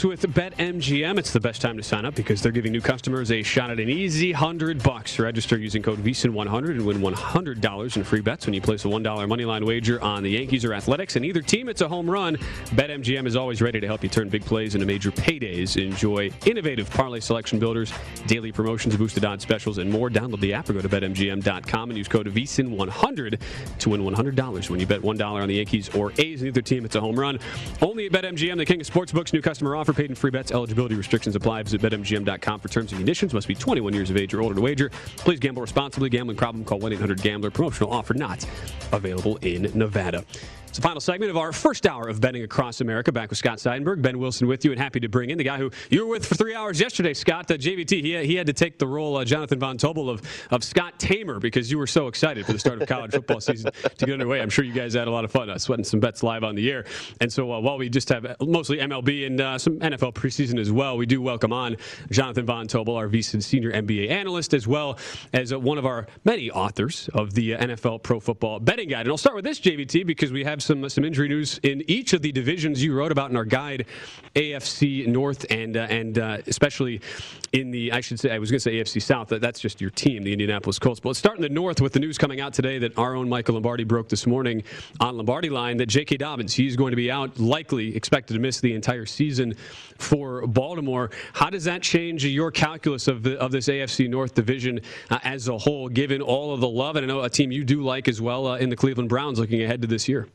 Stakes with BetMGM. It's the best time to sign up because they're giving new customers a shot at an easy hundred bucks. Register using code VSIN100 and win $100 in free bets when you place a $1 moneyline wager on the Yankees or Athletics. And either team, it's a home run. BetMGM is always ready to help you turn big plays into major paydays. Enjoy innovative parlay selection builders, daily promotions, boosted odds specials, and more. Download the app or go to BetMGM.com and use code VSIN100 to win $100 when you bet $1 on the Yankees or A's. And either team, it's a home run. Only at BetMGM, the king of sportsbooks. New customer offer, paid in free bets. Eligibility restrictions apply. Visit BetMGM.com for terms and conditions. Must be 21 years of age or older to wager. Please gamble responsibly. Gambling problem? Call 1-800-GAMBLER. Promotional offer not available in Nevada. It's the final segment of our first hour of betting across America. Back with Scott Seidenberg, Ben Wilson with you, and happy to bring in the guy who you were with for three hours yesterday, Scott. Uh, JVT. He, he had to take the role, uh, Jonathan Von Tobel, of, of Scott Tamer because you were so excited for the start of college football season to get underway. I'm sure you guys had a lot of fun uh, sweating some bets live on the air. And so uh, while we just have mostly MLB and uh, some NFL preseason as well, we do welcome on Jonathan Von Tobel, our VSIN senior NBA analyst, as well as uh, one of our many authors of the NFL Pro Football Betting Guide. And I'll start with this, JVT, because we have some some injury news in each of the divisions you wrote about in our guide, AFC North and uh, and uh, especially in the I should say I was going to say AFC South. That, that's just your team, the Indianapolis Colts. But let's start in the North with the news coming out today that our own Michael Lombardi broke this morning on Lombardi Line that J.K. Dobbins he's going to be out, likely expected to miss the entire season for Baltimore. How does that change your calculus of the of this AFC North division uh, as a whole, given all of the love? And I know a team you do like as well uh, in the Cleveland Browns looking ahead to this year.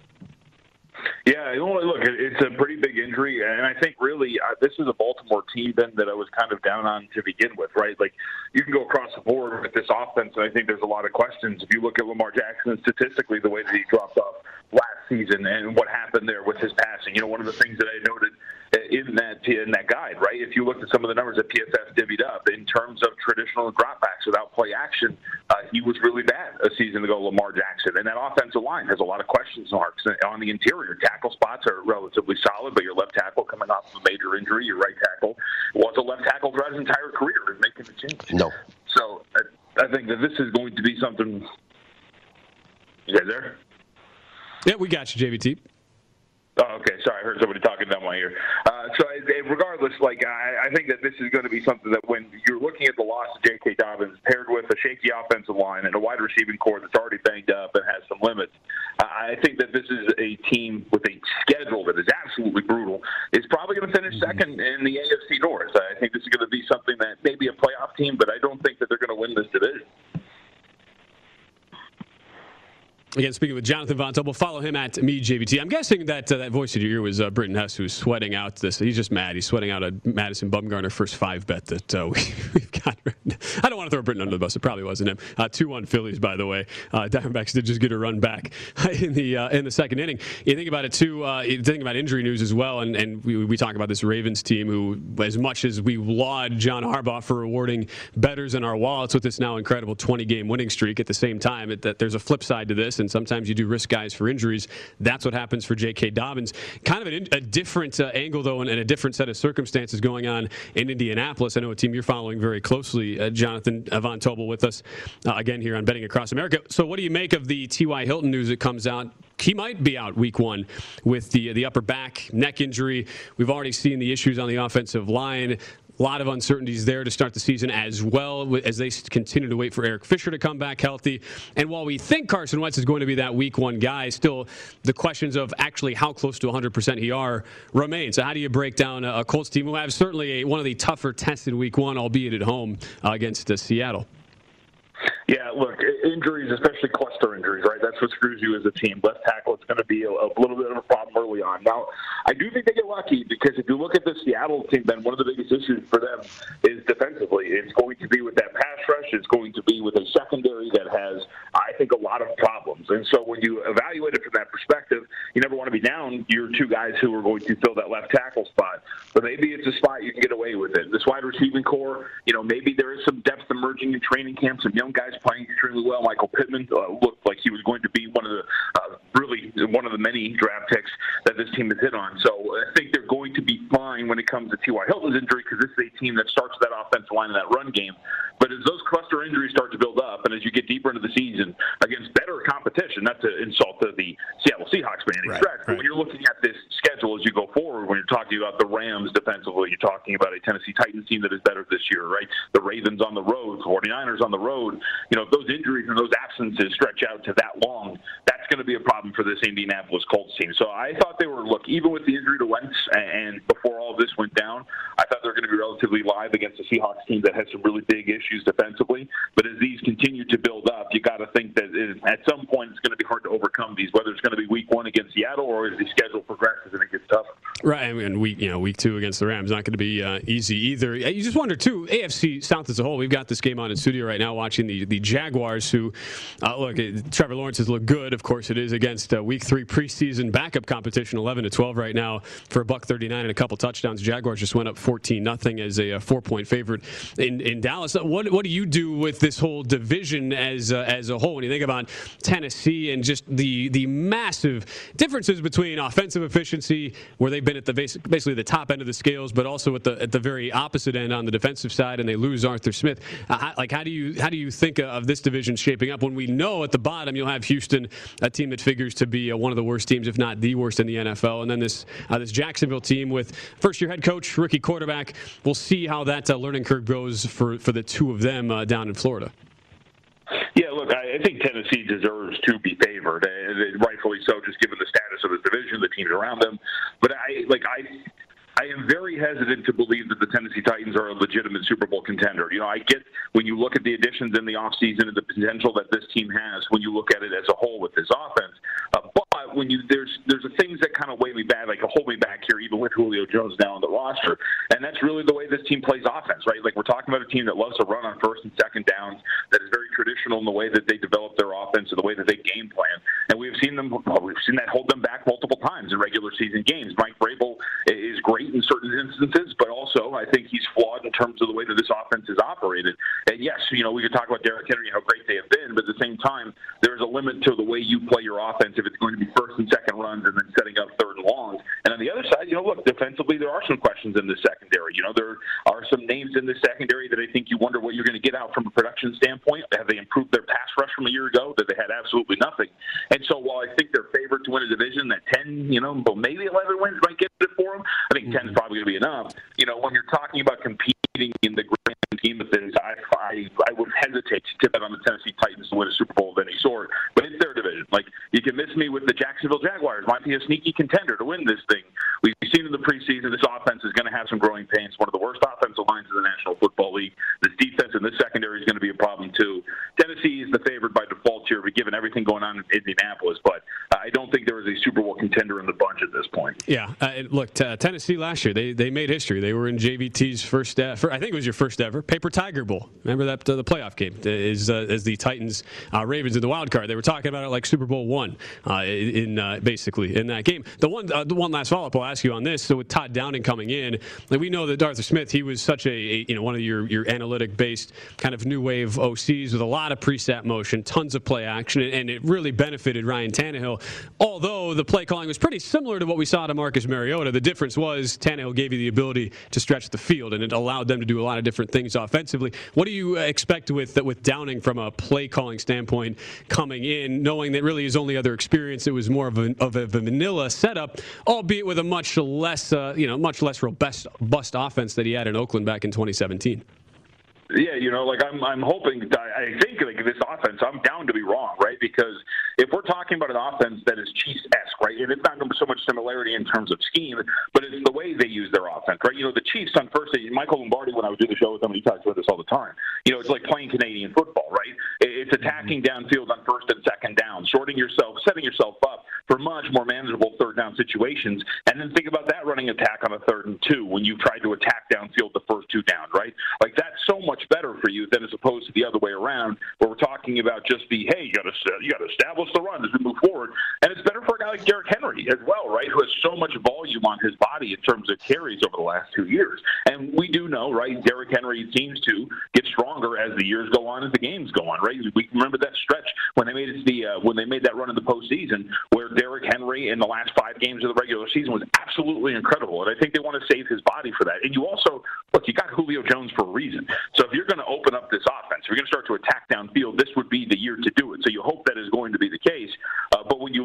Yeah, look, it's a pretty big injury, and I think really uh, this is a Baltimore team then that I was kind of down on to begin with, right? Like you can go across the board with this offense, and I think there's a lot of questions. If you look at Lamar Jackson statistically, the way that he dropped off last season and what happened there with his passing, you know, one of the things that I noted in that in that guide, right? If you looked at some of the numbers that PFF divvied up in terms of traditional dropbacks without play action, uh, he was really bad a season ago, Lamar Jackson. And that offensive line has a lot of questions marks on the interior. Tackle spots are relatively solid, but your left tackle coming off of a major injury, your right tackle was a left tackle throughout his entire career, is making the change. No. So I, I think that this is going to be something. You guys there? Yeah, we got you, JVT. Oh, okay. Sorry, I heard somebody talking down my ear. Uh, so, regardless, like I, I think that this is going to be something that when you're looking at the loss of J.K. Dobbins paired with a shaky offensive line and a wide receiving core that's already banged up and has some limits, I think that this is a team with a schedule that is absolutely brutal. Is probably going to finish second in the AFC North. I think this is going to be something that may be a playoff team, but I don't think that they're going to win this division. Again, speaking with Jonathan Von Tobel, follow him at me JVT. I'm guessing that uh, that voice in your ear was uh, Britton Hess, who's sweating out this. He's just mad. He's sweating out a Madison Bumgarner first five bet that uh, we, have got. I don't want to throw Britton under the bus. It probably wasn't him. Uh, two one Phillies, by the way. Uh, Diamondbacks did just get a run back in the uh, in the second inning. You think about it too. you think about injury news as well, and and we, we talk about this Ravens team who, as much as we laud John Harbaugh for rewarding bettors in our wallets with this now incredible 20 game winning streak, at the same time, it, that there's a flip side to this, and sometimes you do risk guys for injuries. That's what happens for J.K. Dobbins. Kind of an, a different uh, angle, though, and, and, a different set of circumstances going on in Indianapolis. I know a team you're following very closely, uh, Jonathan Von Tobel, with us uh, again here on Betting Across America. So, what do you make of the T.Y. Hilton news that comes out? He might be out week one with the the upper back neck injury. We've already seen the issues on the offensive line. A lot of uncertainties there to start the season as well as they continue to wait for Eric Fisher to come back healthy. And while we think Carson Wentz is going to be that week one guy, still the questions of actually how close to 100% he are remain. So how do you break down a Colts team who have certainly a, one of the tougher tested week one, albeit at home uh, against uh, Seattle? Yeah, look, injuries, especially cluster injuries, right? That's what screws you as a team. Left tackle, it's going to be a, a little bit of a problem early on. Now, I do think they get lucky because if you look at the Seattle team, then one of the biggest issues for them is defensively. It's going to be with that pass rush. It's going to be with a secondary that has, I think, a lot of problems. And so when you evaluate it from that perspective, you never want to be down your two guys who are going to fill that left tackle spot. But maybe it's a spot you can get away with it. This wide receiving core, you know, maybe there is some depth emerging in training camp, some young guys playing extremely well. Michael Pittman uh, looked like he was going to be one of the uh, really one of the many draft picks that this team has hit on. So I think they're going to be fine when it comes to T.Y. Hilton's injury because this is a team that starts that offensive line and that run game. But as those cluster injuries start to build up, and as you get deeper into the season against better competition, not to insult the, the Seattle Seahawks by any right, stretch, right. but when you're looking at this schedule as you go forward, when you're talking about the Rams defensively, you're talking about a Tennessee Titans team that is better this year, right? The Ravens on the road, 49ers on the road. You know, if those injuries and those absences stretch out to that long, that's going to be a problem for this Indianapolis Colts team. So I thought they were, look, even with the injury to Wentz and before all this went down, I thought they were going to be relatively live against a Seahawks team that has some really big issues defensively. But as these continue to build up, you got to think that it, at some point it's going to be hard to overcome these, whether it's going to be week one against Seattle or as the schedule progresses and it gets tougher. Right. I mean, week, you know, week two against the Rams not going to be uh, easy either. You just wonder, too, AFC South as a whole, we've got this game on in studio right now watching the, the Jaguars, who, uh, look, Trevor Lawrence has looked good. Of course, it is against uh, week three preseason backup competition, 11 to 12 right now for a buck 39 and a couple touchdowns. Jaguars just went up 14 nothing as a, a four point favorite in, in Dallas. What, what do you do with this whole division as, uh, as a whole when you think about Tennessee and just the, the massive differences between offensive efficiency, where they've been at the basically the top end of the scales, but also at the at the very opposite end on the defensive side, and they lose Arthur Smith. Uh, like, how do you how do you think of this division shaping up when we know at the bottom you'll have Houston, a team that figures to be uh, one of the worst teams, if not the worst in the NFL, and then this uh, this Jacksonville team with first year head coach, rookie quarterback. We'll see how that uh, learning curve goes for for the two of them uh, down in Florida. Yeah, look, I, think Tennessee deserves to be favored, and rightfully so, just given the status of the division, the teams around them. But I like I I am very hesitant to believe that the Tennessee Titans are a legitimate Super Bowl contender. You know, I get when you look at the additions in the offseason and the potential that this team has when you look at it as a whole with this offense. Uh, but when you there's there's things that kind of weigh me back, like hold me back here, even with Julio Jones now on the roster, and that's really the way this team plays offense, right? Like we're talking about a team that loves to run on first and second downs, that is very traditional in the way that they develop their offense and the way that they game plan, and we've seen them, we've seen that hold them back multiple times in regular season games. Mike Vrabel is great in certain instances, but also I think he's flawed in terms of the way that this offense is operated. And yes, you know we could talk about Derrick Henry how great they have been, but at the same time, there's a limit to the way you play your offense if it's going to be first and second runs and then setting up third and longs. And on the other side, you know, look, defensively there are some questions in the secondary. You know, there are some names in the secondary that I think you wonder what you're going to get out from a production standpoint. Have they improved their pass rush from a year ago that they had absolutely nothing? And so while I think they're favored to win a division, that 10, you know, but maybe 11 wins might get it for them. I think 10 is mm-hmm. probably going to be enough. You know, when you're talking about competing in the grand scheme of things, I, I, I would hesitate to bet on the Tennessee Titans to win a Super Bowl of any sort. But it's their division. Like, you can miss me with the Jacksonville Jaguars. Might be a sneaky contender to win this thing. We've seen in the preseason this offense is going to have some growing pains. One of the worst offensive lines in the National Football League. This defense and this secondary is going to be a problem, too. Tennessee is the favorite by default here, given everything going on in Indianapolis. But uh, I don't think a Super Bowl contender in the bunch at this point. Yeah. Uh, look, t- Tennessee last year, they, they made history. They were in JVT's first, uh, I think it was your first ever, Paper Tiger Bowl. Remember that uh, the playoff game is uh, as the Titans uh, Ravens in the wild card. They were talking about it like Super Bowl one uh, in uh, basically in that game. The one uh, the one last follow up I'll ask you on this. So with Todd Downing coming in, like we know that Arthur Smith he was such a, a you know one of your your analytic based kind of new wave OCs with a lot of preset motion, tons of play action, and it really benefited Ryan Tannehill. Although the play calling was pretty similar to what we saw to Marcus Mariota, the difference was Tannehill gave you the ability to stretch the field, and it allowed them to do a lot of different things offensively. What do you expect with with Downing from a play calling standpoint coming in, knowing that really his only other experience it was more of a, of a vanilla setup, albeit with a much less uh, you know much less robust bust offense that he had in Oakland back in 2017. Yeah, you know, like I'm, I'm hoping. I think like this offense, I'm down to be wrong, right? Because if we're talking about an offense that is Chiefs-esque, right? right? And it's not so much similarity in terms of scheme, but it's the way they use their offense, right? You know, the Chiefs on first day, Michael Lombardi, when I would do the show with him, he talks about this all the time. You know, it's like playing Canadian football, right? It's mm-hmm. attacking downfield on first and second down, shorting yourself, setting yourself up for much more manageable third down situations. And then think about that running attack on a third and two when you've tried to attack downfield the first two down, right? Like that's so much better for you than as opposed to the other way around, where we're talking about just the hey, you got to you got to establish the run as we move forward, and it's better for a guy like Derrick Henry as well, right? Who has so much volume on his body in terms of carries over the last two years, and we do know, right? Derrick Henry seems to get stronger as the years go on, as the games go on, right? We remember that stretch when they made it the uh, when they made that run in the postseason, where Derrick Henry in the last five games of the regular season was absolutely incredible, and I think they want to save his body for that. And you also look, you got Julio Jones for a reason. So if you're going to open up this offense, if you're going to start to attack downfield, this would be the year to do it. So you hope that is going to be the case.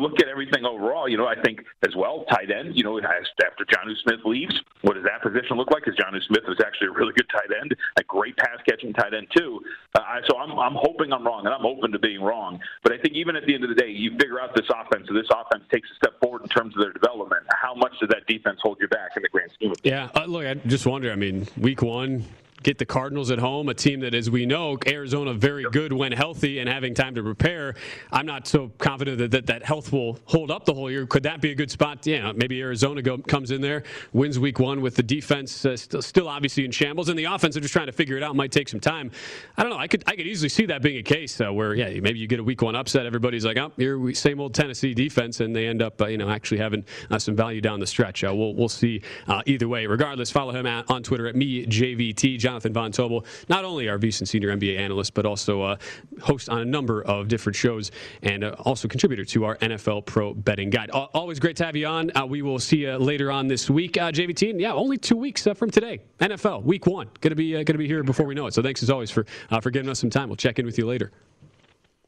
Look at everything overall, you know, I think as well, tight end, you know, after Jonnu Smith leaves, what does that position look like? Because Jonnu Smith is actually a really good tight end, a great pass catching tight end too. Uh, so I'm, I'm hoping I'm wrong, and I'm open to being wrong. But I think even at the end of the day, you figure out this offense, so this offense takes a step forward in terms of their development. How much does that defense hold you back in the grand scheme of things? Yeah, uh, look, I just wonder. I mean, week one, get the Cardinals at home, a team that, as we know, Arizona very good when healthy and having time to prepare. I'm not so confident that that, that health will hold up the whole year. Could that be a good spot? Yeah, maybe Arizona go, comes in there, wins week one with the defense uh, still, still obviously in shambles, and the offense are just trying to figure it out. Might take some time. I don't know. I could I could easily see that being a case uh, where yeah, maybe you get a week one upset. Everybody's like, oh, here we same old Tennessee defense, and they end up uh, you know actually having uh, some value down the stretch. Uh, we'll we'll see uh, either way. Regardless, follow him at, on Twitter at me JVT Jonathan Von Tobel not only our VSiN senior NBA analyst, but also uh, host on a number of different shows and uh, also contributor to our NFL Pro Betting Guide. Always great to have you on. Uh, we will see you later on this week, uh, JVT. Yeah, only two weeks uh, from today, NFL Week One. Going to be going to be here before we know it. So thanks as always for for giving us some time. We'll check in with you later.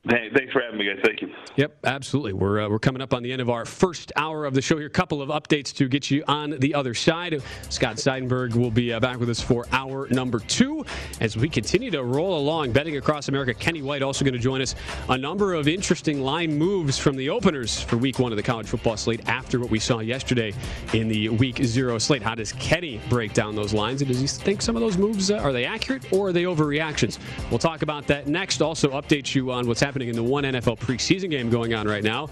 Hey, thanks for having me, guys. Thank you. Yep, absolutely. We're, uh, we're coming up on the end of our first hour of the show here. A couple of updates to get you on the other side. Scott Seidenberg will be uh, back with us for hour number two as we continue to roll along. Betting across America, Kenny White also going to join us. A number of interesting line moves from the openers for week one of the college football slate after what we saw yesterday in the week zero slate. How does Kenny break down those lines? And does he think some of those moves, uh, are they accurate or are they overreactions? We'll talk about that next. Also, update you on what's happening happening in the one NFL preseason game going on right now.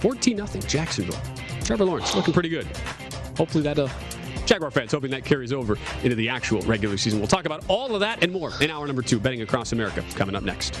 14 0 Jacksonville. Trevor Lawrence looking pretty good. Hopefully that uh, Jaguar fans hoping that carries over into the actual regular season. We'll talk about all of that and more in hour number two, betting across America, coming up next.